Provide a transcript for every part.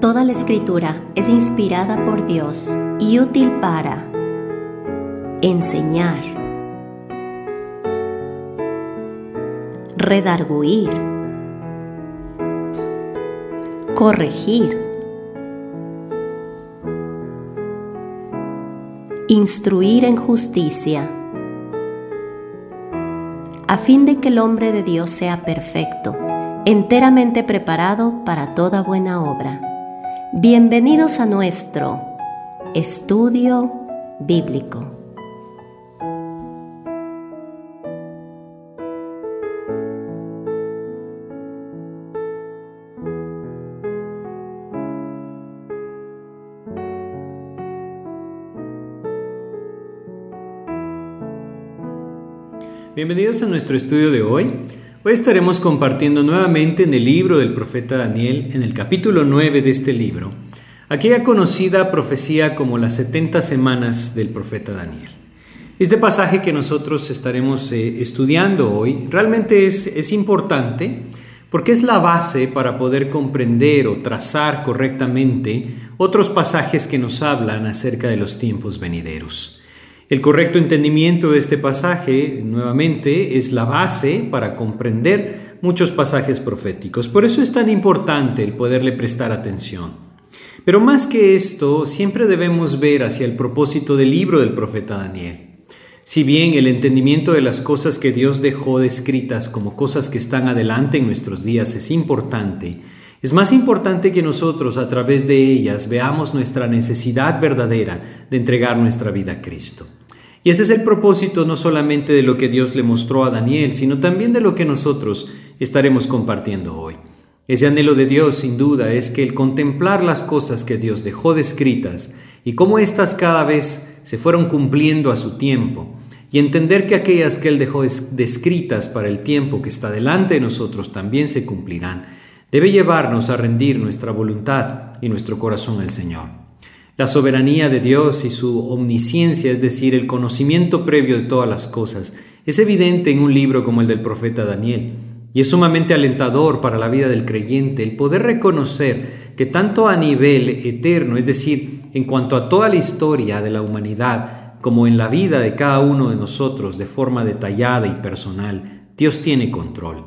Toda la escritura es inspirada por Dios y útil para enseñar, redarguir, corregir, instruir en justicia, a fin de que el hombre de Dios sea perfecto enteramente preparado para toda buena obra. Bienvenidos a nuestro estudio bíblico. Bienvenidos a nuestro estudio de hoy. Hoy estaremos compartiendo nuevamente en el libro del profeta Daniel, en el capítulo 9 de este libro, aquella conocida profecía como las 70 semanas del profeta Daniel. Este pasaje que nosotros estaremos eh, estudiando hoy realmente es, es importante porque es la base para poder comprender o trazar correctamente otros pasajes que nos hablan acerca de los tiempos venideros. El correcto entendimiento de este pasaje, nuevamente, es la base para comprender muchos pasajes proféticos. Por eso es tan importante el poderle prestar atención. Pero más que esto, siempre debemos ver hacia el propósito del libro del profeta Daniel. Si bien el entendimiento de las cosas que Dios dejó descritas como cosas que están adelante en nuestros días es importante, es más importante que nosotros a través de ellas veamos nuestra necesidad verdadera de entregar nuestra vida a Cristo. Y ese es el propósito no solamente de lo que Dios le mostró a Daniel, sino también de lo que nosotros estaremos compartiendo hoy. Ese anhelo de Dios, sin duda, es que el contemplar las cosas que Dios dejó descritas y cómo éstas cada vez se fueron cumpliendo a su tiempo, y entender que aquellas que Él dejó descritas para el tiempo que está delante de nosotros también se cumplirán, debe llevarnos a rendir nuestra voluntad y nuestro corazón al Señor. La soberanía de Dios y su omnisciencia, es decir, el conocimiento previo de todas las cosas, es evidente en un libro como el del profeta Daniel, y es sumamente alentador para la vida del creyente el poder reconocer que tanto a nivel eterno, es decir, en cuanto a toda la historia de la humanidad, como en la vida de cada uno de nosotros de forma detallada y personal, Dios tiene control.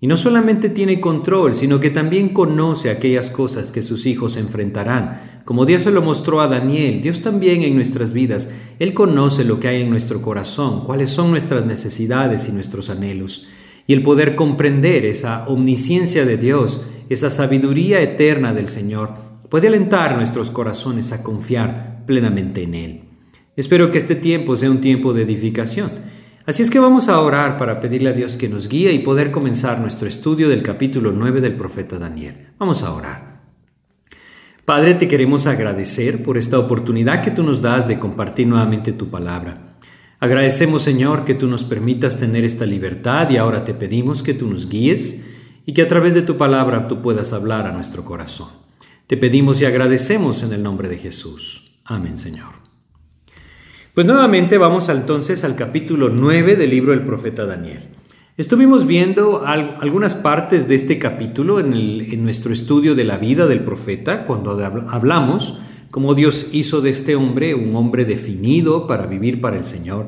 Y no solamente tiene control, sino que también conoce aquellas cosas que sus hijos enfrentarán. Como Dios se lo mostró a Daniel, Dios también en nuestras vidas, Él conoce lo que hay en nuestro corazón, cuáles son nuestras necesidades y nuestros anhelos. Y el poder comprender esa omnisciencia de Dios, esa sabiduría eterna del Señor, puede alentar nuestros corazones a confiar plenamente en Él. Espero que este tiempo sea un tiempo de edificación Así es que vamos a orar para pedirle a Dios que nos guíe y poder comenzar nuestro estudio del capítulo 9 del profeta Daniel. Vamos a orar. Padre, te queremos agradecer por esta oportunidad que tú nos das de compartir nuevamente tu palabra. Agradecemos, Señor, que tú nos permitas tener esta libertad y ahora te pedimos que tú nos guíes y que a través de tu palabra tú puedas hablar a nuestro corazón. Te pedimos y agradecemos en el nombre de Jesús. Amén, Señor. Pues nuevamente vamos entonces al capítulo 9 del libro del profeta Daniel. Estuvimos viendo algunas partes de este capítulo en, nuestro estudio de la vida del profeta, cuando hablamos cómo Dios hizo de este hombre un hombre definido para vivir para el Señor.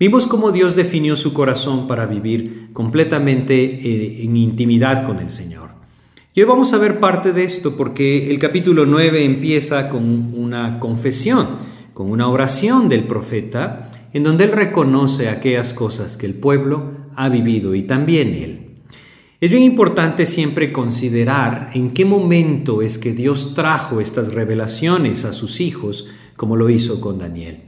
Vimos cómo Dios definió su corazón para vivir completamente eh, en intimidad con el Señor. Y hoy vamos a ver parte de esto porque el capítulo 9 empieza con una confesión con una oración del profeta en donde él reconoce aquellas cosas que el pueblo ha vivido y también él. Es bien importante siempre considerar en qué momento es que Dios trajo estas revelaciones a sus hijos, como lo hizo con Daniel.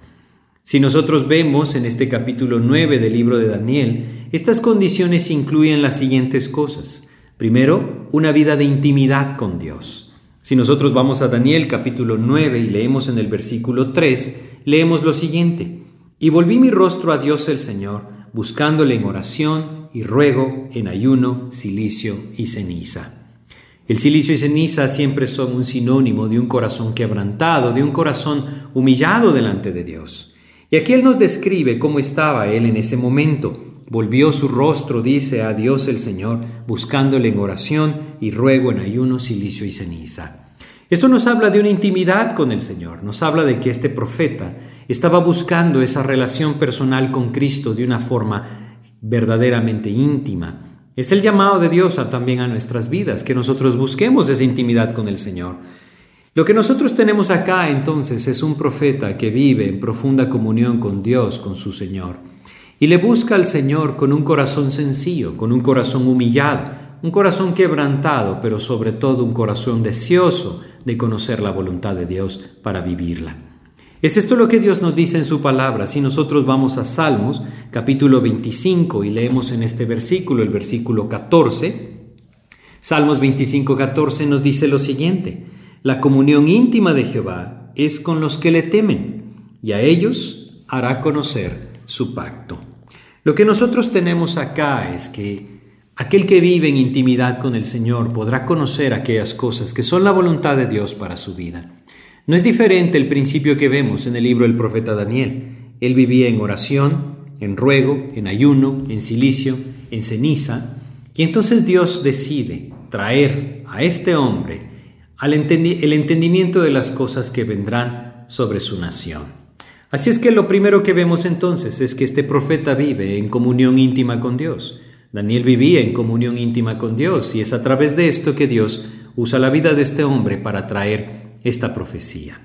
Si nosotros vemos en este capítulo 9 del libro de Daniel, estas condiciones incluyen las siguientes cosas. Primero, una vida de intimidad con Dios. Si nosotros vamos a Daniel capítulo 9 y leemos en el versículo 3, leemos lo siguiente. Y volví mi rostro a Dios el Señor, buscándole en oración y ruego, en ayuno, silicio y ceniza. El silicio y ceniza siempre son un sinónimo de un corazón quebrantado, de un corazón humillado delante de Dios. Y aquí Él nos describe cómo estaba Él en ese momento. Volvió su rostro, dice, a Dios el Señor, buscándole en oración y ruego en ayuno, silicio y ceniza. Esto nos habla de una intimidad con el Señor, nos habla de que este profeta estaba buscando esa relación personal con Cristo de una forma verdaderamente íntima. Es el llamado de Dios también a nuestras vidas, que nosotros busquemos esa intimidad con el Señor. Lo que nosotros tenemos acá entonces es un profeta que vive en profunda comunión con Dios, con su Señor, y le busca al Señor con un corazón sencillo, con un corazón humillado, un corazón quebrantado, pero sobre todo un corazón deseoso de conocer la voluntad de Dios para vivirla. Es esto lo que Dios nos dice en su palabra. Si nosotros vamos a Salmos, capítulo 25, y leemos en este versículo, el versículo 14, Salmos 25, 14 nos dice lo siguiente. La comunión íntima de Jehová es con los que le temen, y a ellos hará conocer su pacto. Lo que nosotros tenemos acá es que aquel que vive en intimidad con el Señor podrá conocer aquellas cosas que son la voluntad de Dios para su vida. No es diferente el principio que vemos en el libro del profeta Daniel. Él vivía en oración, en ruego, en ayuno, en silicio, en ceniza, y entonces Dios decide traer a este hombre el entendimiento de las cosas que vendrán sobre su nación. Así es que lo primero que vemos entonces es que este profeta vive en comunión íntima con Dios. Daniel vivía en comunión íntima con Dios y es a través de esto que Dios usa la vida de este hombre para traer esta profecía.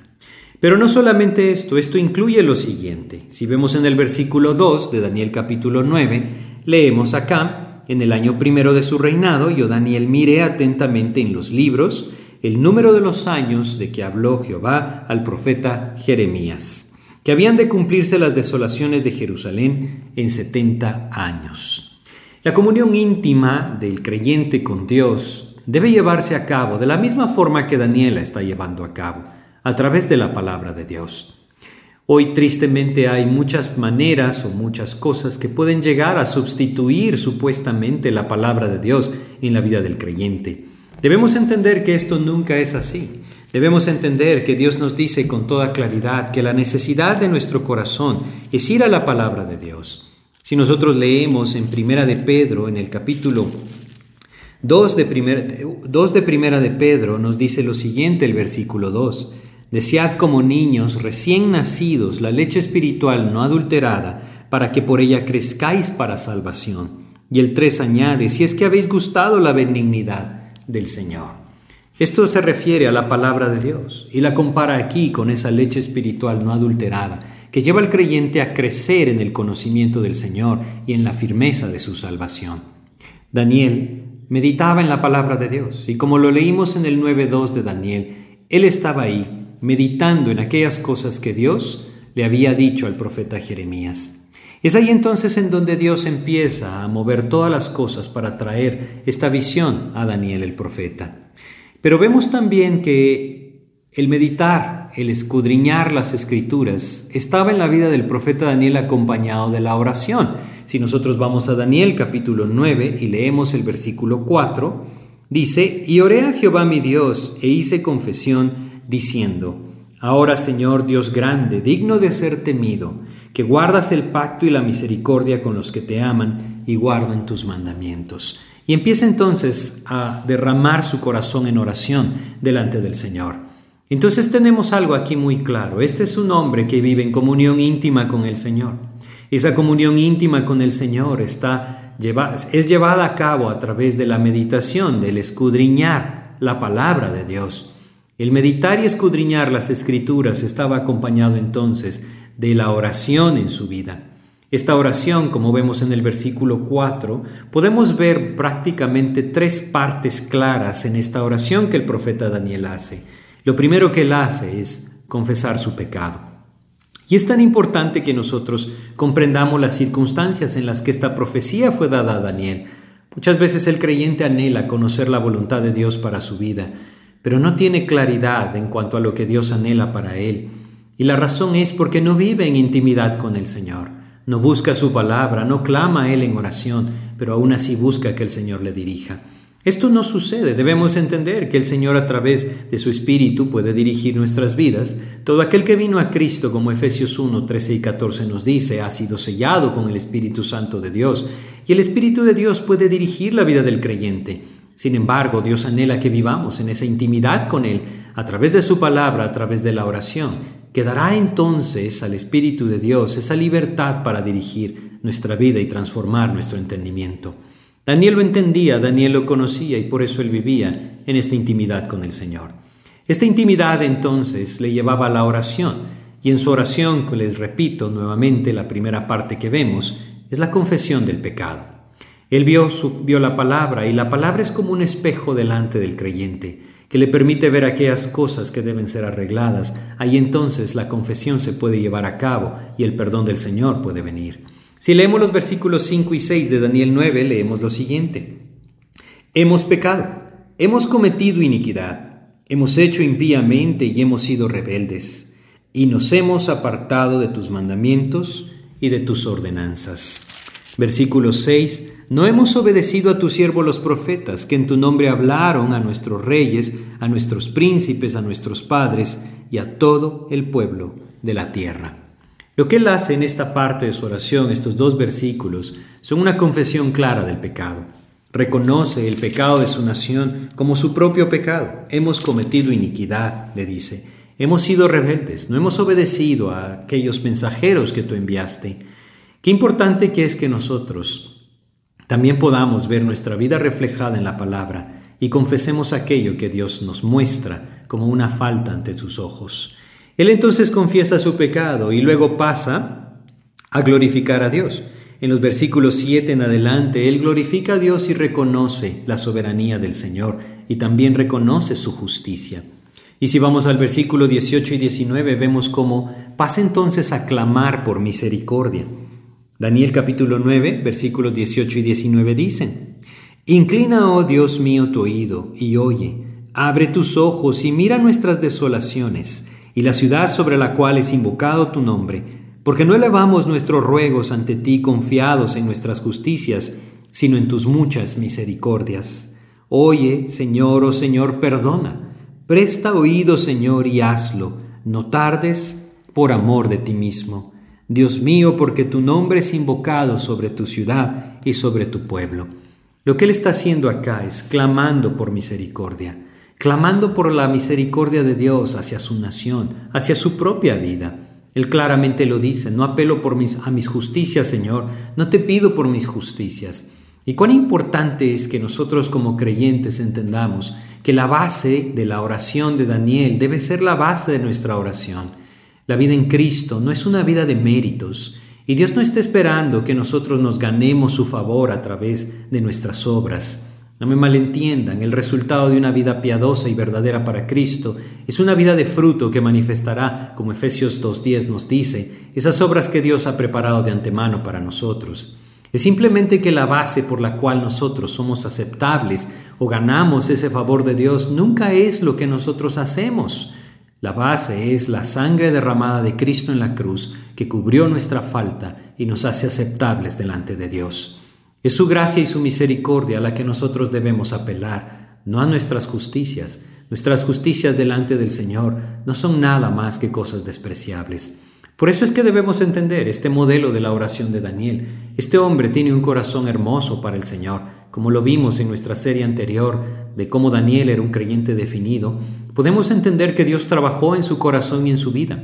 Pero no solamente esto, esto incluye lo siguiente. Si vemos en el versículo 2 de Daniel capítulo 9, leemos acá, en el año primero de su reinado, yo Daniel miré atentamente en los libros, el número de los años de que habló Jehová al profeta Jeremías, que habían de cumplirse las desolaciones de Jerusalén en setenta años. La comunión íntima del creyente con Dios debe llevarse a cabo de la misma forma que Daniela está llevando a cabo, a través de la palabra de Dios. Hoy tristemente hay muchas maneras o muchas cosas que pueden llegar a sustituir supuestamente la palabra de Dios en la vida del creyente. Debemos entender que esto nunca es así. Debemos entender que Dios nos dice con toda claridad que la necesidad de nuestro corazón es ir a la palabra de Dios. Si nosotros leemos en Primera de Pedro, en el capítulo 2 de, de Primera de Pedro, nos dice lo siguiente el versículo 2. Desead como niños recién nacidos la leche espiritual no adulterada, para que por ella crezcáis para salvación. Y el 3 añade, si es que habéis gustado la benignidad del Señor. Esto se refiere a la palabra de Dios y la compara aquí con esa leche espiritual no adulterada que lleva al creyente a crecer en el conocimiento del Señor y en la firmeza de su salvación. Daniel meditaba en la palabra de Dios y como lo leímos en el 9.2 de Daniel, él estaba ahí meditando en aquellas cosas que Dios le había dicho al profeta Jeremías. Es ahí entonces en donde Dios empieza a mover todas las cosas para traer esta visión a Daniel el profeta. Pero vemos también que el meditar, el escudriñar las escrituras, estaba en la vida del profeta Daniel acompañado de la oración. Si nosotros vamos a Daniel capítulo 9 y leemos el versículo 4, dice, y oré a Jehová mi Dios e hice confesión diciendo, Ahora Señor Dios grande, digno de ser temido, que guardas el pacto y la misericordia con los que te aman y guardan tus mandamientos. Y empieza entonces a derramar su corazón en oración delante del Señor. Entonces tenemos algo aquí muy claro. Este es un hombre que vive en comunión íntima con el Señor. Esa comunión íntima con el Señor está, es llevada a cabo a través de la meditación, del escudriñar la palabra de Dios. El meditar y escudriñar las escrituras estaba acompañado entonces de la oración en su vida. Esta oración, como vemos en el versículo 4, podemos ver prácticamente tres partes claras en esta oración que el profeta Daniel hace. Lo primero que él hace es confesar su pecado. Y es tan importante que nosotros comprendamos las circunstancias en las que esta profecía fue dada a Daniel. Muchas veces el creyente anhela conocer la voluntad de Dios para su vida, pero no tiene claridad en cuanto a lo que Dios anhela para él. Y la razón es porque no vive en intimidad con el Señor, no busca su palabra, no clama a Él en oración, pero aún así busca que el Señor le dirija. Esto no sucede, debemos entender que el Señor a través de su Espíritu puede dirigir nuestras vidas. Todo aquel que vino a Cristo, como Efesios 1, 13 y 14 nos dice, ha sido sellado con el Espíritu Santo de Dios, y el Espíritu de Dios puede dirigir la vida del creyente. Sin embargo, Dios anhela que vivamos en esa intimidad con Él a través de su palabra, a través de la oración, que dará entonces al Espíritu de Dios esa libertad para dirigir nuestra vida y transformar nuestro entendimiento. Daniel lo entendía, Daniel lo conocía y por eso él vivía en esta intimidad con el Señor. Esta intimidad entonces le llevaba a la oración y en su oración, les repito nuevamente, la primera parte que vemos es la confesión del pecado. Él vio, la palabra y la palabra es como un espejo delante del creyente que le permite ver aquellas cosas que deben ser arregladas. Ahí entonces la confesión se puede llevar a cabo y el perdón del Señor puede venir. Si leemos los versículos 5 y 6 de Daniel 9, leemos lo siguiente. Hemos pecado, hemos cometido iniquidad, hemos hecho impíamente y hemos sido rebeldes, y nos hemos apartado de tus mandamientos y de tus ordenanzas. Versículo 6. No hemos obedecido a tu siervo los profetas, que en tu nombre hablaron a nuestros reyes, a nuestros príncipes, a nuestros padres y a todo el pueblo de la tierra. Lo que él hace en esta parte de su oración, estos dos versículos, son una confesión clara del pecado. Reconoce el pecado de su nación como su propio pecado. Hemos cometido iniquidad, le dice. Hemos sido rebeldes, no hemos obedecido a aquellos mensajeros que tú enviaste. Qué importante que es que nosotros también podamos ver nuestra vida reflejada en la palabra y confesemos aquello que Dios nos muestra como una falta ante sus ojos. Él entonces confiesa su pecado y luego pasa a glorificar a Dios. En los versículos 7 en adelante, Él glorifica a Dios y reconoce la soberanía del Señor y también reconoce su justicia. Y si vamos al versículo 18 y 19, vemos cómo pasa entonces a clamar por misericordia. Daniel capítulo 9, versículos 18 y 19 dicen, Inclina, oh Dios mío, tu oído y oye, abre tus ojos y mira nuestras desolaciones y la ciudad sobre la cual es invocado tu nombre, porque no elevamos nuestros ruegos ante ti confiados en nuestras justicias, sino en tus muchas misericordias. Oye, Señor, oh Señor, perdona. Presta oído, Señor, y hazlo. No tardes por amor de ti mismo. Dios mío, porque tu nombre es invocado sobre tu ciudad y sobre tu pueblo. Lo que Él está haciendo acá es clamando por misericordia clamando por la misericordia de Dios hacia su nación, hacia su propia vida. Él claramente lo dice, no apelo por mis, a mis justicias, Señor, no te pido por mis justicias. Y cuán importante es que nosotros como creyentes entendamos que la base de la oración de Daniel debe ser la base de nuestra oración. La vida en Cristo no es una vida de méritos, y Dios no está esperando que nosotros nos ganemos su favor a través de nuestras obras. No me malentiendan, el resultado de una vida piadosa y verdadera para Cristo es una vida de fruto que manifestará, como Efesios 2.10 nos dice, esas obras que Dios ha preparado de antemano para nosotros. Es simplemente que la base por la cual nosotros somos aceptables o ganamos ese favor de Dios nunca es lo que nosotros hacemos. La base es la sangre derramada de Cristo en la cruz que cubrió nuestra falta y nos hace aceptables delante de Dios. Es su gracia y su misericordia a la que nosotros debemos apelar, no a nuestras justicias. Nuestras justicias delante del Señor no son nada más que cosas despreciables. Por eso es que debemos entender este modelo de la oración de Daniel. Este hombre tiene un corazón hermoso para el Señor, como lo vimos en nuestra serie anterior de cómo Daniel era un creyente definido. Podemos entender que Dios trabajó en su corazón y en su vida,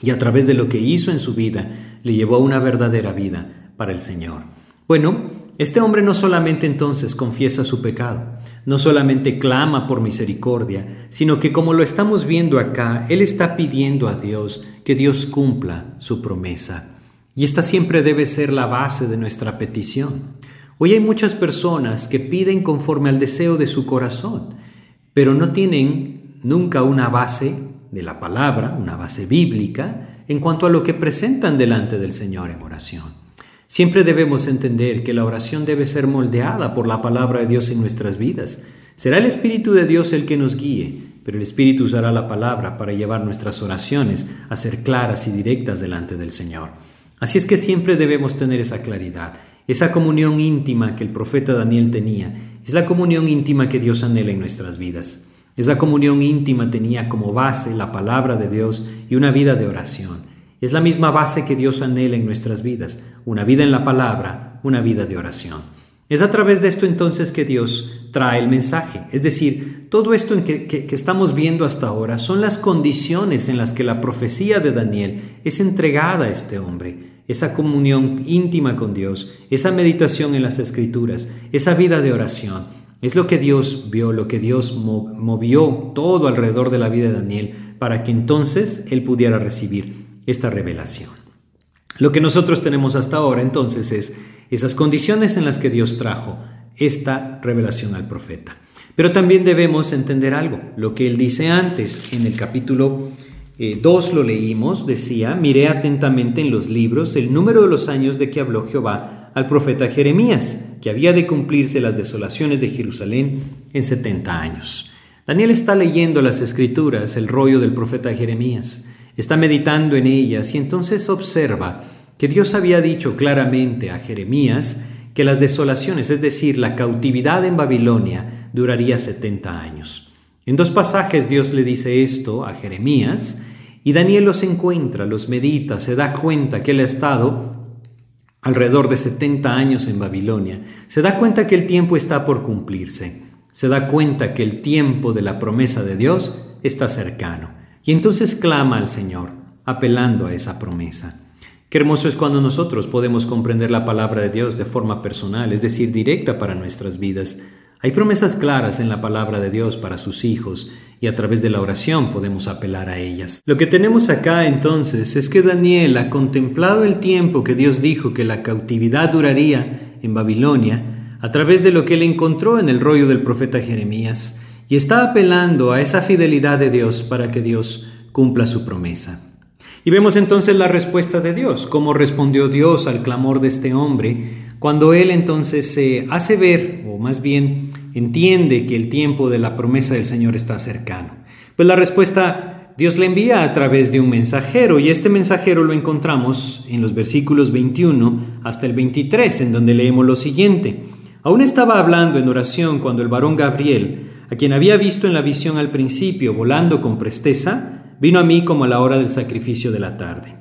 y a través de lo que hizo en su vida, le llevó a una verdadera vida para el Señor. Bueno, este hombre no solamente entonces confiesa su pecado, no solamente clama por misericordia, sino que como lo estamos viendo acá, él está pidiendo a Dios que Dios cumpla su promesa. Y esta siempre debe ser la base de nuestra petición. Hoy hay muchas personas que piden conforme al deseo de su corazón, pero no tienen nunca una base de la palabra, una base bíblica, en cuanto a lo que presentan delante del Señor en oración. Siempre debemos entender que la oración debe ser moldeada por la palabra de Dios en nuestras vidas. Será el Espíritu de Dios el que nos guíe, pero el Espíritu usará la palabra para llevar nuestras oraciones a ser claras y directas delante del Señor. Así es que siempre debemos tener esa claridad, esa comunión íntima que el profeta Daniel tenía, es la comunión íntima que Dios anhela en nuestras vidas. Esa comunión íntima tenía como base la palabra de Dios y una vida de oración. Es la misma base que Dios anhela en nuestras vidas, una vida en la palabra, una vida de oración. Es a través de esto entonces que Dios trae el mensaje. Es decir, todo esto en que, que, estamos viendo hasta ahora son las condiciones en las que la profecía de Daniel es entregada a este hombre. Esa comunión íntima con Dios, esa meditación en las escrituras, esa vida de oración. Es lo que Dios vio, lo que Dios movió todo alrededor de la vida de Daniel para que entonces él pudiera recibir esta revelación. Lo que nosotros tenemos hasta ahora entonces es esas condiciones en las que Dios trajo esta revelación al profeta. Pero también debemos entender algo, lo que él dice antes, en el capítulo 2 eh, lo leímos, decía, miré atentamente en los libros el número de los años de que habló Jehová al profeta Jeremías, que había de cumplirse las desolaciones de Jerusalén en 70 años. Daniel está leyendo las escrituras, el rollo del profeta Jeremías, está meditando en ellas y entonces observa que Dios había dicho claramente a Jeremías que las desolaciones, es decir, la cautividad en Babilonia, duraría 70 años. En dos pasajes Dios le dice esto a Jeremías y Daniel los encuentra, los medita, se da cuenta que él ha estado alrededor de 70 años en Babilonia, se da cuenta que el tiempo está por cumplirse, se da cuenta que el tiempo de la promesa de Dios está cercano y entonces clama al Señor, apelando a esa promesa. Qué hermoso es cuando nosotros podemos comprender la palabra de Dios de forma personal, es decir, directa para nuestras vidas. Hay promesas claras en la palabra de Dios para sus hijos y a través de la oración podemos apelar a ellas. Lo que tenemos acá entonces es que Daniel ha contemplado el tiempo que Dios dijo que la cautividad duraría en Babilonia a través de lo que él encontró en el rollo del profeta Jeremías y está apelando a esa fidelidad de Dios para que Dios cumpla su promesa. Y vemos entonces la respuesta de Dios, cómo respondió Dios al clamor de este hombre, cuando él entonces se hace ver, o más bien entiende que el tiempo de la promesa del Señor está cercano. Pues la respuesta Dios le envía a través de un mensajero, y este mensajero lo encontramos en los versículos 21 hasta el 23, en donde leemos lo siguiente. Aún estaba hablando en oración cuando el varón Gabriel, a quien había visto en la visión al principio volando con presteza, vino a mí como a la hora del sacrificio de la tarde.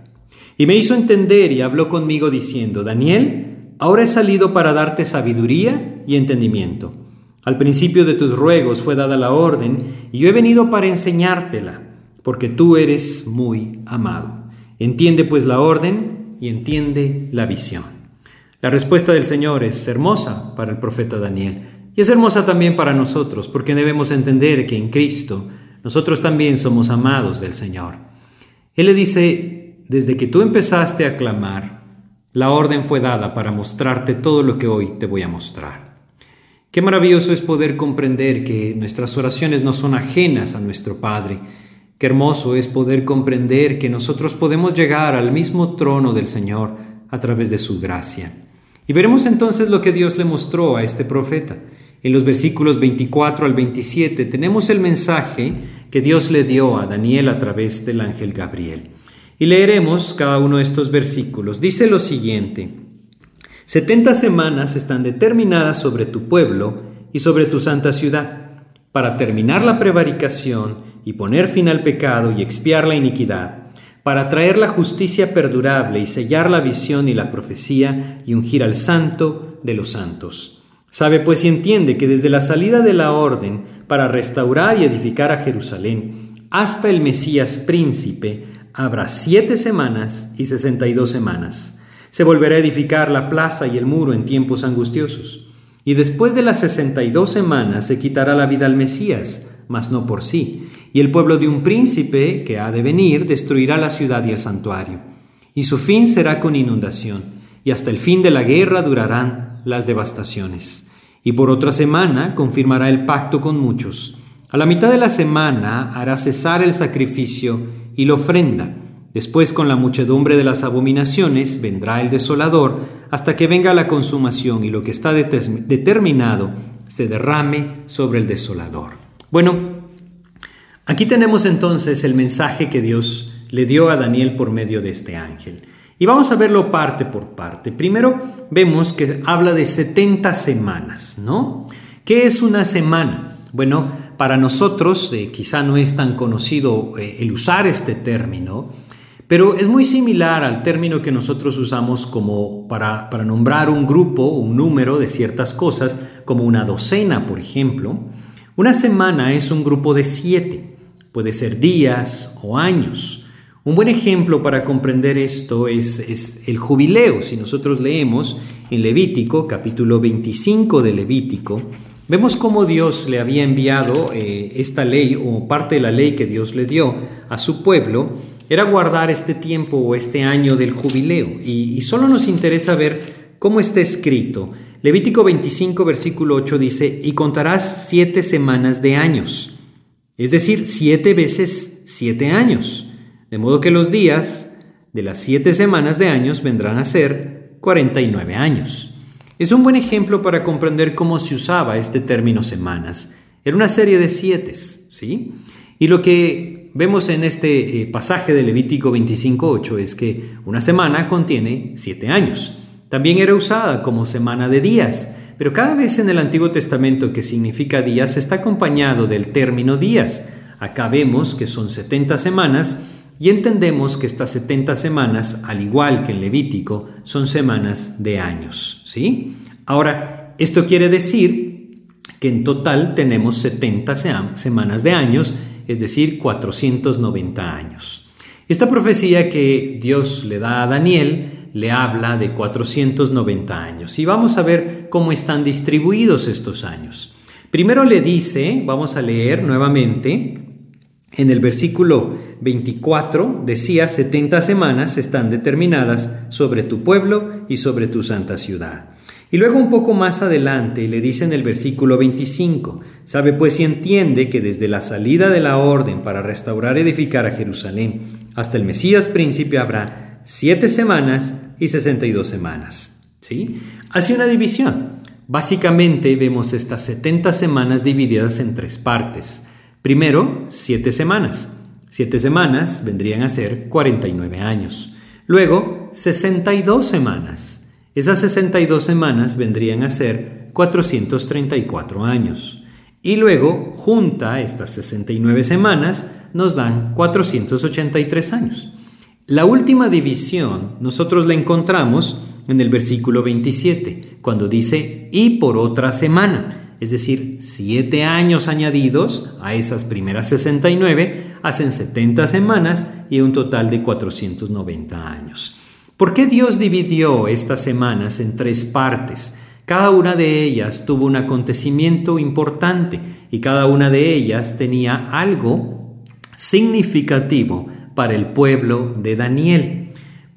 Y me hizo entender y habló conmigo diciendo, Daniel, ahora he salido para darte sabiduría y entendimiento. Al principio de tus ruegos fue dada la orden, y yo he venido para enseñártela, porque tú eres muy amado. Entiende pues la orden y entiende la visión. La respuesta del Señor es hermosa para el profeta Daniel, y es hermosa también para nosotros, porque debemos entender que en Cristo nosotros también somos amados del Señor. Él le dice, desde que tú empezaste a clamar, la orden fue dada para mostrarte todo lo que hoy te voy a mostrar. Qué maravilloso es poder comprender que nuestras oraciones no son ajenas a nuestro Padre. Qué hermoso es poder comprender que nosotros podemos llegar al mismo trono del Señor a través de su gracia. Y veremos entonces lo que Dios le mostró a este profeta. En los versículos 24 al 27 tenemos el mensaje que Dios le dio a Daniel a través del ángel Gabriel. Y leeremos cada uno de estos versículos. Dice lo siguiente, setenta semanas están determinadas sobre tu pueblo y sobre tu santa ciudad, para terminar la prevaricación y poner fin al pecado y expiar la iniquidad, para traer la justicia perdurable y sellar la visión y la profecía y ungir al santo de los santos Sabe pues y entiende que desde la salida de la orden para restaurar y edificar a Jerusalén hasta el Mesías príncipe habrá siete semanas y sesenta y dos semanas. Se volverá a edificar la plaza y el muro en tiempos angustiosos. Y después de las sesenta y dos semanas se quitará la vida al Mesías, mas no por sí. Y el pueblo de un príncipe que ha de venir destruirá la ciudad y el santuario. Y su fin será con inundación. Y hasta el fin de la guerra durarán las devastaciones. Y por otra semana confirmará el pacto con muchos. A la mitad de la semana hará cesar el sacrificio y la ofrenda. Después con la muchedumbre de las abominaciones vendrá el desolador hasta que venga la consumación y lo que está determinado se derrame sobre el desolador. Bueno, aquí tenemos entonces el mensaje que Dios le dio a Daniel por medio de este ángel. Y vamos a verlo parte por parte. Primero vemos que habla de 70 semanas, ¿no? ¿Qué es una semana? Bueno, para nosotros eh, quizá no es tan conocido eh, el usar este término, Pero es muy similar al término que nosotros usamos como para, para nombrar un grupo, un número de ciertas cosas, como una docena, por ejemplo. Una semana es un grupo de siete, puede ser días o años. Un buen ejemplo para comprender esto es, el jubileo. Si nosotros leemos en Levítico, capítulo 25 de Levítico, vemos cómo Dios le había enviado eh, esta ley o parte de la ley que Dios le dio a su pueblo era guardar este tiempo o este año del jubileo. Y, solo nos interesa ver cómo está escrito. Levítico 25, versículo 8 dice, y contarás siete semanas de años, es decir, siete veces siete años. De modo que los días de las siete semanas de años vendrán a ser 49 años. Es un buen ejemplo para comprender cómo se usaba este término semanas. Era una serie de siete, ¿sí? Y lo que vemos en este eh, pasaje de Levítico 25.8 es que una semana contiene siete años. También era usada como semana de días, pero cada vez en el Antiguo Testamento que significa días está acompañado del término días. Acá vemos que son 70 semanas y entendemos que estas 70 semanas, al igual que en Levítico, son semanas de años. ¿sí? Ahora, esto quiere decir que en total tenemos 70 semanas de años es decir, 490 años. Esta profecía que Dios le da a Daniel le habla de 490 años y vamos a ver cómo están distribuidos estos años. Primero le dice, vamos a leer nuevamente, en el versículo 24 decía, 70 semanas están determinadas sobre tu pueblo y sobre tu santa ciudad. Y luego un poco más adelante le dice en el versículo 25, sabe pues y entiende que desde la salida de la orden para restaurar y edificar a Jerusalén hasta el Mesías príncipe habrá siete semanas y sesenta y dos semanas. ¿Sí? Hace una división. Básicamente vemos estas 70 semanas divididas en tres partes. Primero, siete semanas. Siete semanas vendrían a ser 49 años. Luego, 62 semanas. Esas 62 semanas vendrían a ser 434 años. Y luego, junta estas 69 semanas, nos dan 483 años. La última división nosotros la encontramos en el versículo 27, cuando dice y por otra semana, es decir, siete años añadidos a esas primeras 69 hacen 70 semanas y un total de 490 años. ¿Por qué Dios dividió estas semanas en tres partes? Cada una de ellas tuvo un acontecimiento importante y cada una de ellas tenía algo significativo para el pueblo de Daniel.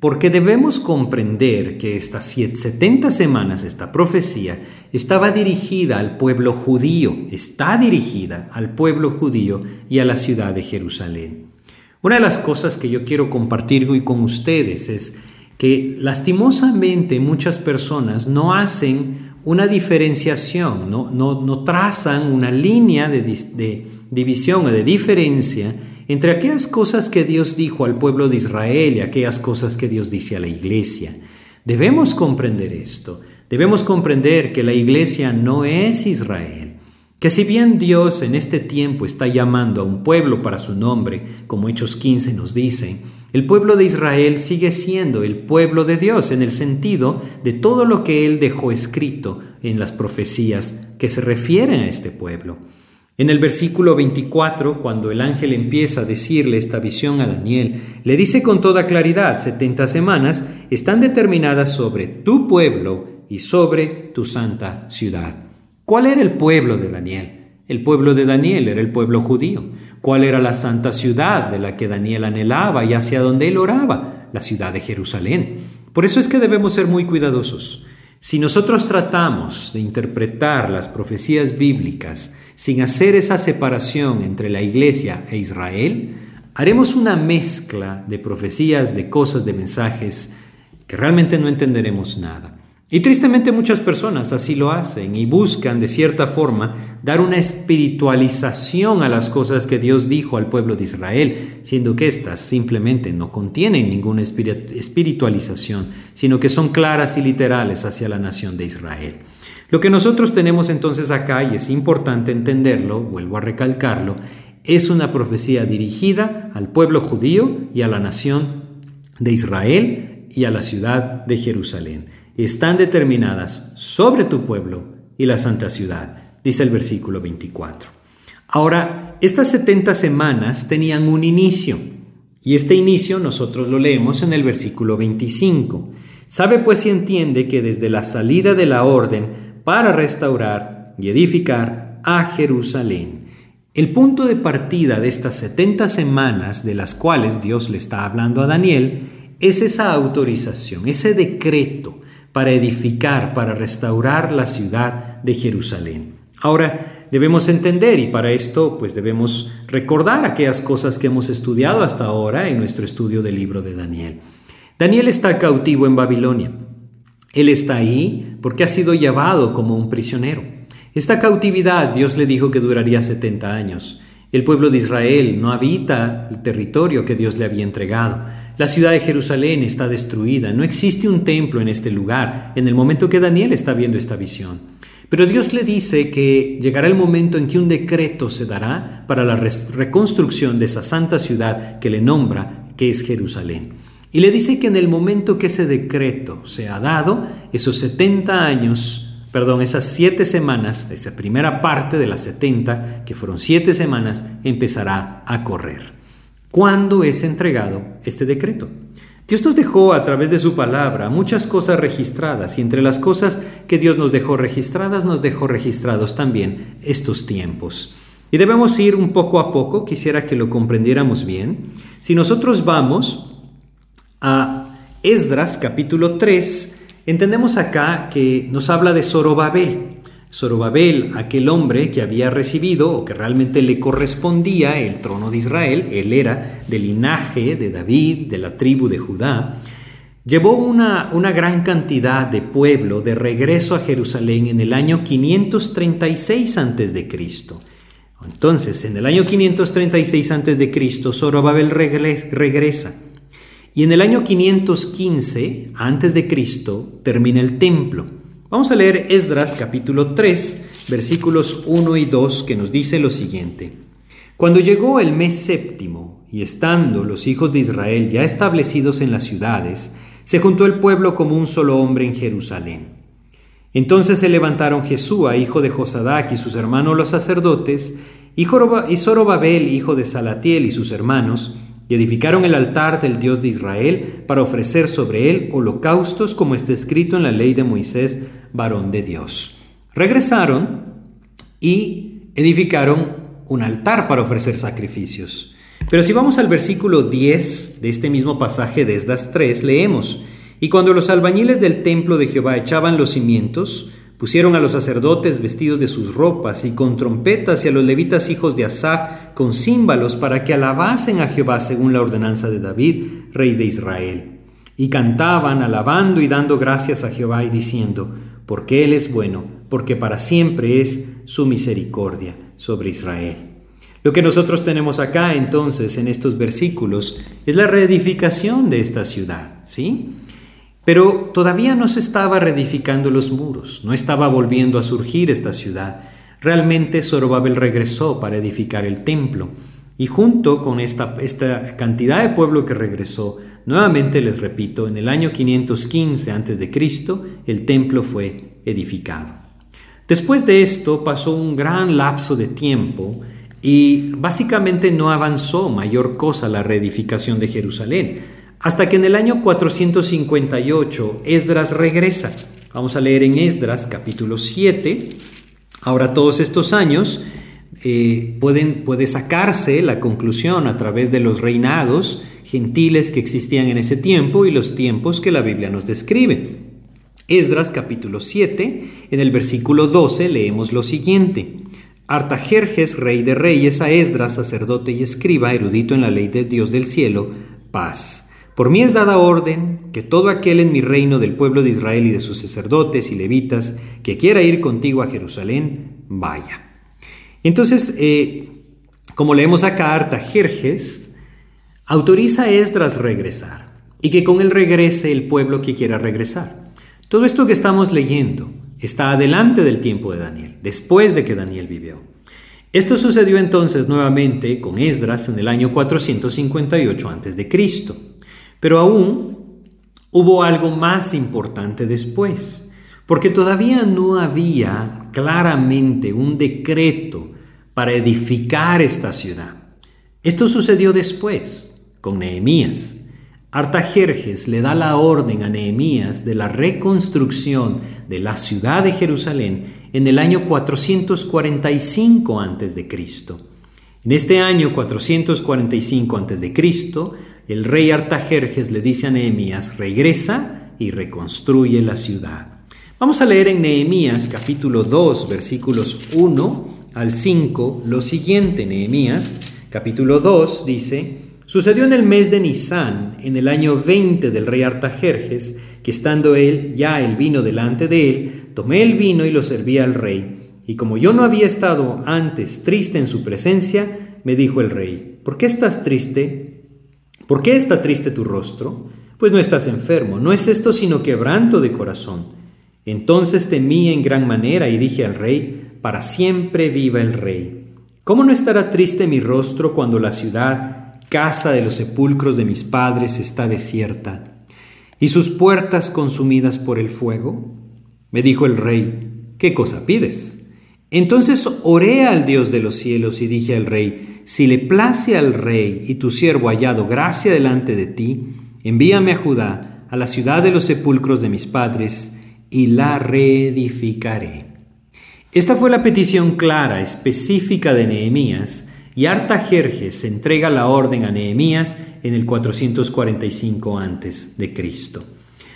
Porque debemos comprender que estas 70 semanas, esta profecía, estaba dirigida al pueblo judío, está dirigida al pueblo judío y a la ciudad de Jerusalén. Una de las cosas que yo quiero compartir hoy con ustedes es que lastimosamente muchas personas no hacen una diferenciación, no, trazan una línea de división o de diferencia entre aquellas cosas que Dios dijo al pueblo de Israel y aquellas cosas que Dios dice a la iglesia. Debemos comprender esto. Debemos comprender que la iglesia no es Israel. Que si bien Dios en este tiempo está llamando a un pueblo para su nombre, como Hechos 15 nos dice, el pueblo de Israel sigue siendo el pueblo de Dios en el sentido de todo lo que Él dejó escrito en las profecías que se refieren a este pueblo. En el versículo 24, cuando el ángel empieza a decirle esta visión a Daniel, le dice con toda claridad, 70 semanas están determinadas sobre tu pueblo y sobre tu santa ciudad. ¿Cuál era el pueblo de Daniel? El pueblo de Daniel era el pueblo judío. ¿Cuál era la santa ciudad de la que Daniel anhelaba y hacia donde él oraba? La ciudad de Jerusalén. Por eso es que debemos ser muy cuidadosos. Si nosotros tratamos de interpretar las profecías bíblicas sin hacer esa separación entre la iglesia e Israel, haremos una mezcla de profecías, de cosas, de mensajes que realmente no entenderemos nada. Y tristemente muchas personas así lo hacen y buscan de cierta forma dar una espiritualización a las cosas que Dios dijo al pueblo de Israel, siendo que éstas simplemente no contienen ninguna espiritualización, sino que son claras y literales hacia la nación de Israel. Lo que nosotros tenemos entonces acá, y es importante entenderlo, vuelvo a recalcarlo, es una profecía dirigida al pueblo judío y a la nación de Israel y a la ciudad de Jerusalén. Están determinadas sobre tu pueblo y la santa ciudad, dice el versículo 24. Ahora, estas 70 semanas tenían un inicio, y este inicio nosotros lo leemos en el versículo 25. Sabe pues y entiende que desde la salida de la orden para restaurar y edificar a Jerusalén, el punto de partida de estas 70 semanas de las cuales Dios le está hablando a Daniel es esa autorización, ese decreto para edificar, para restaurar la ciudad de Jerusalén. Ahora, debemos entender y para esto pues debemos recordar aquellas cosas que hemos estudiado hasta ahora en nuestro estudio del libro de Daniel. Daniel está cautivo en Babilonia. Él está ahí porque ha sido llevado como un prisionero. Esta cautividad Dios le dijo que duraría 70 años. El pueblo de Israel no habita el territorio que Dios le había entregado. La ciudad de Jerusalén está destruida. No existe un templo en este lugar en el momento que Daniel está viendo esta visión. Pero Dios le dice que llegará el momento en que un decreto se dará para la reconstrucción de esa santa ciudad que le nombra, que es Jerusalén. Y le dice que en el momento que ese decreto sea dado, esos 70 años perdón, esas siete semanas, esa primera parte de las 70, que fueron siete semanas, empezará a correr. ¿Cuándo es entregado este decreto? Dios nos dejó a través de su palabra muchas cosas registradas y entre las cosas que Dios nos dejó registradas, nos dejó registrados también estos tiempos. Y debemos ir un poco a poco, quisiera que lo comprendiéramos bien. Si nosotros vamos a Esdras capítulo 3, Entendemos acá que nos habla de Zorobabel. Zorobabel, aquel hombre que había recibido o que realmente le correspondía el trono de Israel, él era del linaje de David, de la tribu de Judá, llevó una, una gran cantidad de pueblo de regreso a Jerusalén en el año 536 a.C. Entonces, en el año 536 a.C., Zorobabel regresa y en el año 515 antes de Cristo termina el templo. Vamos a leer Esdras capítulo 3, versículos 1 y 2 que nos dice lo siguiente. Cuando llegó el mes séptimo y estando los hijos de Israel ya establecidos en las ciudades, se juntó el pueblo como un solo hombre en Jerusalén. Entonces se levantaron Jesúa, hijo de Josadac, y sus hermanos los sacerdotes, y Zorobabel, hijo de Salatiel, y sus hermanos, y edificaron el altar del Dios de Israel para ofrecer sobre él holocaustos como está escrito en la ley de Moisés, varón de Dios. Regresaron y edificaron un altar para ofrecer sacrificios. Pero si vamos al versículo 10 de este mismo pasaje de Esdras 3, leemos, y cuando los albañiles del templo de Jehová echaban los cimientos, Pusieron a los sacerdotes vestidos de sus ropas y con trompetas y a los levitas hijos de Asaf con címbalos para que alabasen a Jehová según la ordenanza de David, rey de Israel. Y cantaban alabando y dando gracias a Jehová y diciendo, porque Él es bueno, porque para siempre es su misericordia sobre Israel. Lo que nosotros tenemos acá entonces en estos versículos es la reedificación de esta ciudad, ¿sí? Pero todavía no se estaba reedificando los muros, no estaba volviendo a surgir esta ciudad. Realmente Zorobabel regresó para edificar el templo. Y junto con esta, esta cantidad de pueblo que regresó, nuevamente les repito, en el año 515 a.C., el templo fue edificado. Después de esto pasó un gran lapso de tiempo y básicamente no avanzó mayor cosa la reedificación de Jerusalén. Hasta que en el año 458 Esdras regresa. Vamos a leer en Esdras capítulo 7. Ahora todos estos años eh, pueden, puede sacarse la conclusión a través de los reinados gentiles que existían en ese tiempo y los tiempos que la Biblia nos describe. Esdras capítulo 7, en el versículo 12 leemos lo siguiente. Artajerjes, rey de reyes, a Esdras, sacerdote y escriba, erudito en la ley de Dios del cielo, paz. Por mí es dada orden que todo aquel en mi reino del pueblo de Israel y de sus sacerdotes y levitas que quiera ir contigo a Jerusalén, vaya. Entonces, eh, como leemos acá, Artajerjes autoriza a Esdras regresar y que con él regrese el pueblo que quiera regresar. Todo esto que estamos leyendo está adelante del tiempo de Daniel, después de que Daniel vivió. Esto sucedió entonces nuevamente con Esdras en el año 458 a.C. Pero aún hubo algo más importante después, porque todavía no había claramente un decreto para edificar esta ciudad. Esto sucedió después, con Nehemías. Artajerjes le da la orden a Nehemías de la reconstrucción de la ciudad de Jerusalén en el año 445 a.C. En este año 445 a.C., el rey Artajerjes le dice a Nehemías, regresa y reconstruye la ciudad. Vamos a leer en Nehemías capítulo 2, versículos 1 al 5, lo siguiente, Nehemías capítulo 2 dice, Sucedió en el mes de Nisán, en el año 20 del rey Artajerjes, que estando él ya el vino delante de él, tomé el vino y lo serví al rey. Y como yo no había estado antes triste en su presencia, me dijo el rey, ¿por qué estás triste? ¿Por qué está triste tu rostro? Pues no estás enfermo, no es esto sino quebranto de corazón. Entonces temí en gran manera y dije al rey, para siempre viva el rey. ¿Cómo no estará triste mi rostro cuando la ciudad casa de los sepulcros de mis padres está desierta, y sus puertas consumidas por el fuego? Me dijo el rey, ¿qué cosa pides? Entonces oré al Dios de los cielos y dije al rey, si le place al rey y tu siervo hallado gracia delante de ti, envíame a Judá, a la ciudad de los sepulcros de mis padres, y la reedificaré. Esta fue la petición clara, específica de Nehemías, y Artajerjes entrega la orden a Nehemías en el 445 a.C.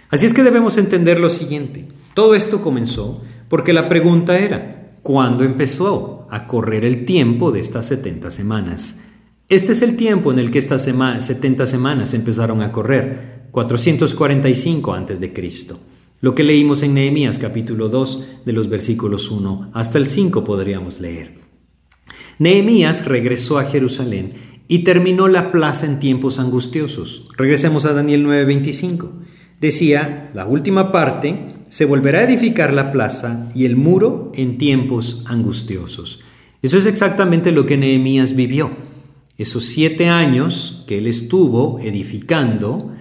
Así es que debemos entender lo siguiente. Todo esto comenzó porque la pregunta era, ¿cuándo empezó a correr el tiempo de estas 70 semanas? Este es el tiempo en el que estas 70 semanas empezaron a correr, 445 a.C. Lo que leímos en Nehemías capítulo 2 de los versículos 1 hasta el 5 podríamos leer. Nehemías regresó a Jerusalén y terminó la plaza en tiempos angustiosos. Regresemos a Daniel 9:25. Decía, la última parte, se volverá a edificar la plaza y el muro en tiempos angustiosos. Eso es exactamente lo que Nehemías vivió. Esos siete años que él estuvo edificando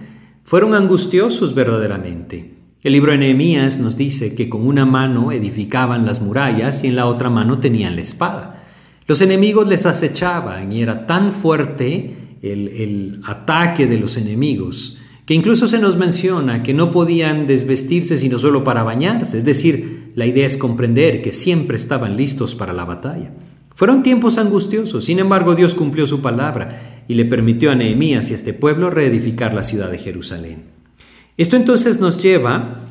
fueron angustiosos verdaderamente. El libro de Nehemías nos dice que con una mano edificaban las murallas y en la otra mano tenían la espada. Los enemigos les acechaban y era tan fuerte el, ataque de los enemigos que incluso se nos menciona que no podían desvestirse sino solo para bañarse, es decir, la idea es comprender que siempre estaban listos para la batalla. Fueron tiempos angustiosos, sin embargo Dios cumplió su palabra y le permitió a Nehemías y a este pueblo reedificar la ciudad de Jerusalén. Esto entonces nos lleva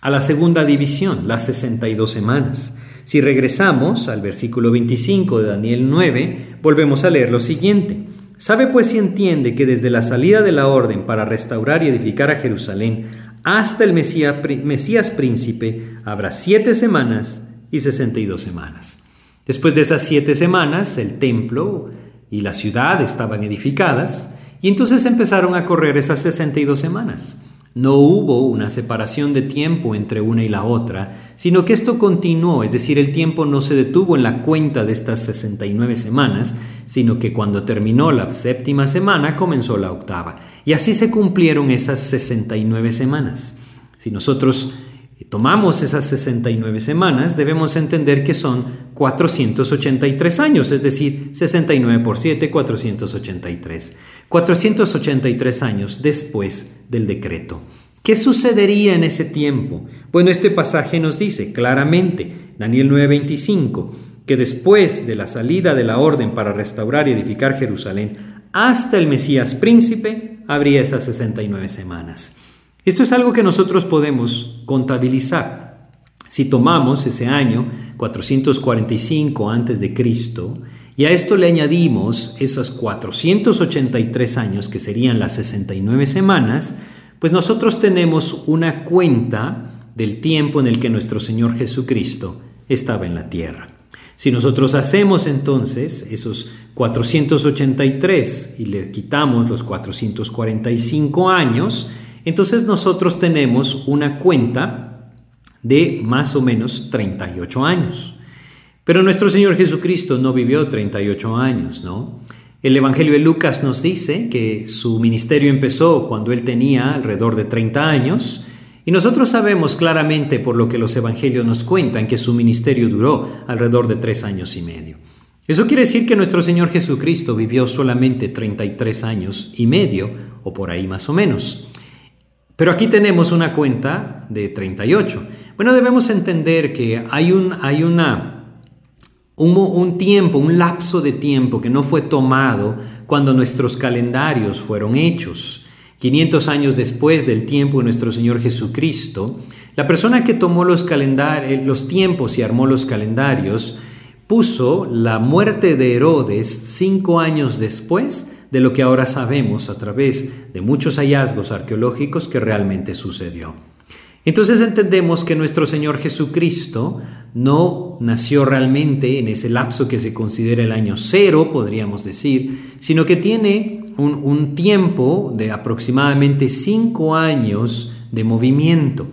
a la segunda división, las 62 semanas. Si regresamos al versículo 25 de Daniel 9, volvemos a leer lo siguiente. Sabe pues si entiende que desde la salida de la orden para restaurar y edificar a Jerusalén hasta el Mesías, Mesías príncipe habrá siete semanas y sesenta y dos semanas. Después de esas siete semanas, el templo y la ciudad estaban edificadas y entonces empezaron a correr esas sesenta y dos semanas. No hubo una separación de tiempo entre una y la otra, sino que esto continuó, es decir, el tiempo no se detuvo en la cuenta de estas 69 semanas, sino que cuando terminó la séptima semana comenzó la octava. Y así se cumplieron esas 69 semanas. Si nosotros tomamos esas 69 semanas, debemos entender que son 483 años, es decir, 69 por 7, 483. 483 años después del decreto. ¿Qué sucedería en ese tiempo? Bueno, este pasaje nos dice claramente, Daniel 9:25, que después de la salida de la orden para restaurar y edificar Jerusalén, hasta el Mesías príncipe, habría esas 69 semanas. Esto es algo que nosotros podemos contabilizar. Si tomamos ese año 445 antes de Cristo y a esto le añadimos esos 483 años, que serían las 69 semanas, pues nosotros tenemos una cuenta del tiempo en el que nuestro Señor Jesucristo estaba en la tierra. Si nosotros hacemos entonces esos 483 y le quitamos los 445 años, entonces nosotros tenemos una cuenta de más o menos 38 años. Pero nuestro Señor Jesucristo no vivió 38 años, ¿no? El Evangelio de Lucas nos dice que su ministerio empezó cuando él tenía alrededor de 30 años y nosotros sabemos claramente por lo que los Evangelios nos cuentan que su ministerio duró alrededor de tres años y medio. Eso quiere decir que nuestro Señor Jesucristo vivió solamente 33 años y medio, o por ahí más o menos. Pero aquí tenemos una cuenta de 38. Bueno, debemos entender que hay un, hay una, un, un tiempo, un lapso de tiempo que no fue tomado cuando nuestros calendarios fueron hechos. 500 años después del tiempo de nuestro Señor Jesucristo, la persona que tomó los, los tiempos y armó los calendarios puso la muerte de Herodes cinco años después de lo que ahora sabemos a través de muchos hallazgos arqueológicos que realmente sucedió. Entonces entendemos que nuestro Señor Jesucristo no nació realmente en ese lapso que se considera el año cero, podríamos decir, sino que tiene un, tiempo de aproximadamente cinco años de movimiento.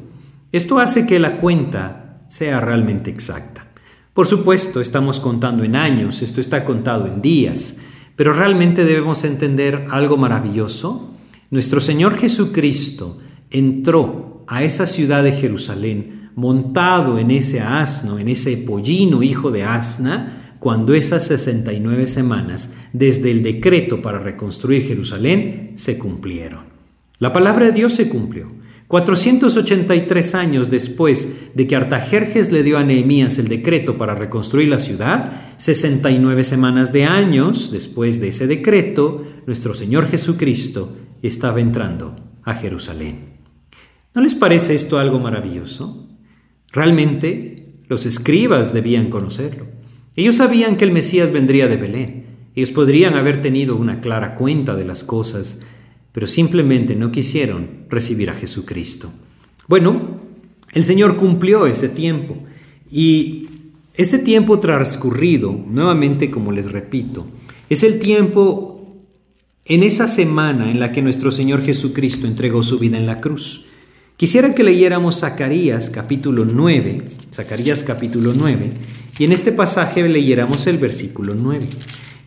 Esto hace que la cuenta sea realmente exacta. Por supuesto, estamos contando en años, esto está contado en días, pero realmente debemos entender algo maravilloso. Nuestro Señor Jesucristo entró a esa ciudad de Jerusalén montado en ese asno, en ese pollino hijo de asna, cuando esas 69 semanas desde el decreto para reconstruir Jerusalén se cumplieron. La palabra de Dios se cumplió. 483 años después de que Artajerjes le dio a Nehemías el decreto para reconstruir la ciudad, 69 semanas de años después de ese decreto, nuestro Señor Jesucristo estaba entrando a Jerusalén. ¿No les parece esto algo maravilloso? Realmente los escribas debían conocerlo. Ellos sabían que el Mesías vendría de Belén. Ellos podrían haber tenido una clara cuenta de las cosas, pero simplemente no quisieron recibir a Jesucristo. Bueno, el Señor cumplió ese tiempo y este tiempo transcurrido, nuevamente como les repito, es el tiempo en esa semana en la que nuestro Señor Jesucristo entregó su vida en la cruz. Quisiera que leyéramos Zacarías capítulo 9, Zacarías capítulo 9, y en este pasaje leyéramos el versículo 9.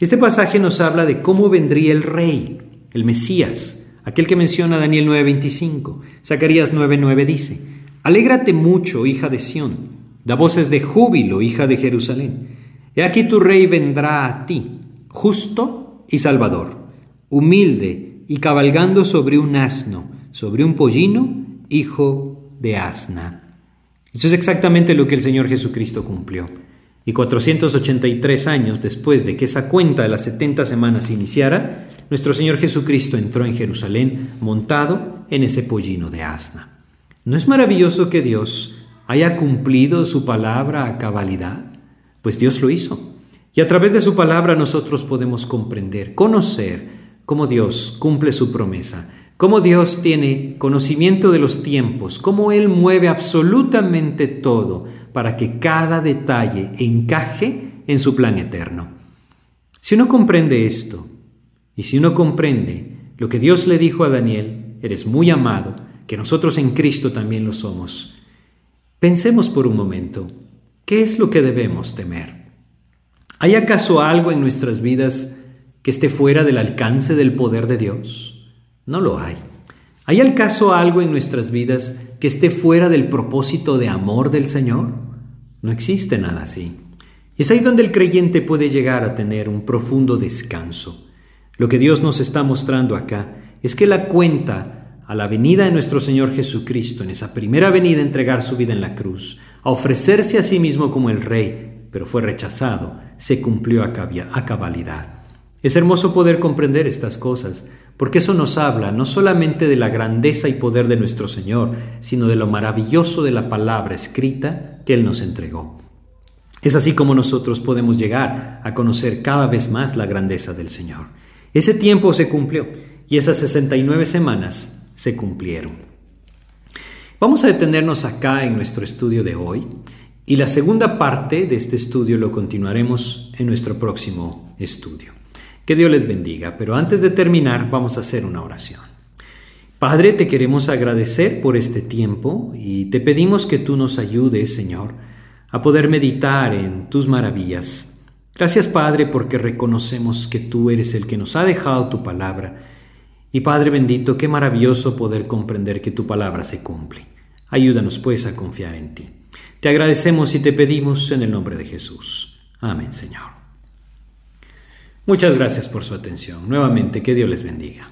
Este pasaje nos habla de cómo vendría el rey, el Mesías, aquel que menciona Daniel 9:25. Zacarías 9:9 dice, Alégrate mucho, hija de Sión, da voces de júbilo, hija de Jerusalén. He aquí tu rey vendrá a ti, justo y salvador, humilde y cabalgando sobre un asno, sobre un pollino, hijo de asna. Eso es exactamente lo que el Señor Jesucristo cumplió. Y 483 años después de que esa cuenta de las 70 semanas iniciara, nuestro Señor Jesucristo entró en Jerusalén montado en ese pollino de asna. ¿No es maravilloso que Dios haya cumplido su palabra a cabalidad? Pues Dios lo hizo. Y a través de su palabra nosotros podemos comprender, conocer cómo Dios cumple su promesa cómo Dios tiene conocimiento de los tiempos, cómo Él mueve absolutamente todo para que cada detalle encaje en su plan eterno. Si uno comprende esto, y si uno comprende lo que Dios le dijo a Daniel, eres muy amado, que nosotros en Cristo también lo somos, pensemos por un momento, ¿qué es lo que debemos temer? ¿Hay acaso algo en nuestras vidas que esté fuera del alcance del poder de Dios? No lo hay. ¿Hay al caso algo en nuestras vidas que esté fuera del propósito de amor del Señor? No existe nada así. Es ahí donde el creyente puede llegar a tener un profundo descanso. Lo que Dios nos está mostrando acá es que la cuenta a la venida de nuestro Señor Jesucristo, en esa primera venida entregar su vida en la cruz, a ofrecerse a sí mismo como el Rey, pero fue rechazado, se cumplió a cabalidad. Es hermoso poder comprender estas cosas, porque eso nos habla no solamente de la grandeza y poder de nuestro Señor, sino de lo maravilloso de la palabra escrita que Él nos entregó. Es así como nosotros podemos llegar a conocer cada vez más la grandeza del Señor. Ese tiempo se cumplió y esas 69 semanas se cumplieron. Vamos a detenernos acá en nuestro estudio de hoy y la segunda parte de este estudio lo continuaremos en nuestro próximo estudio. Que Dios les bendiga, pero antes de terminar vamos a hacer una oración. Padre, te queremos agradecer por este tiempo y te pedimos que tú nos ayudes, Señor, a poder meditar en tus maravillas. Gracias Padre porque reconocemos que tú eres el que nos ha dejado tu palabra. Y Padre bendito, qué maravilloso poder comprender que tu palabra se cumple. Ayúdanos pues a confiar en ti. Te agradecemos y te pedimos en el nombre de Jesús. Amén, Señor. Muchas gracias por su atención. Nuevamente, que Dios les bendiga.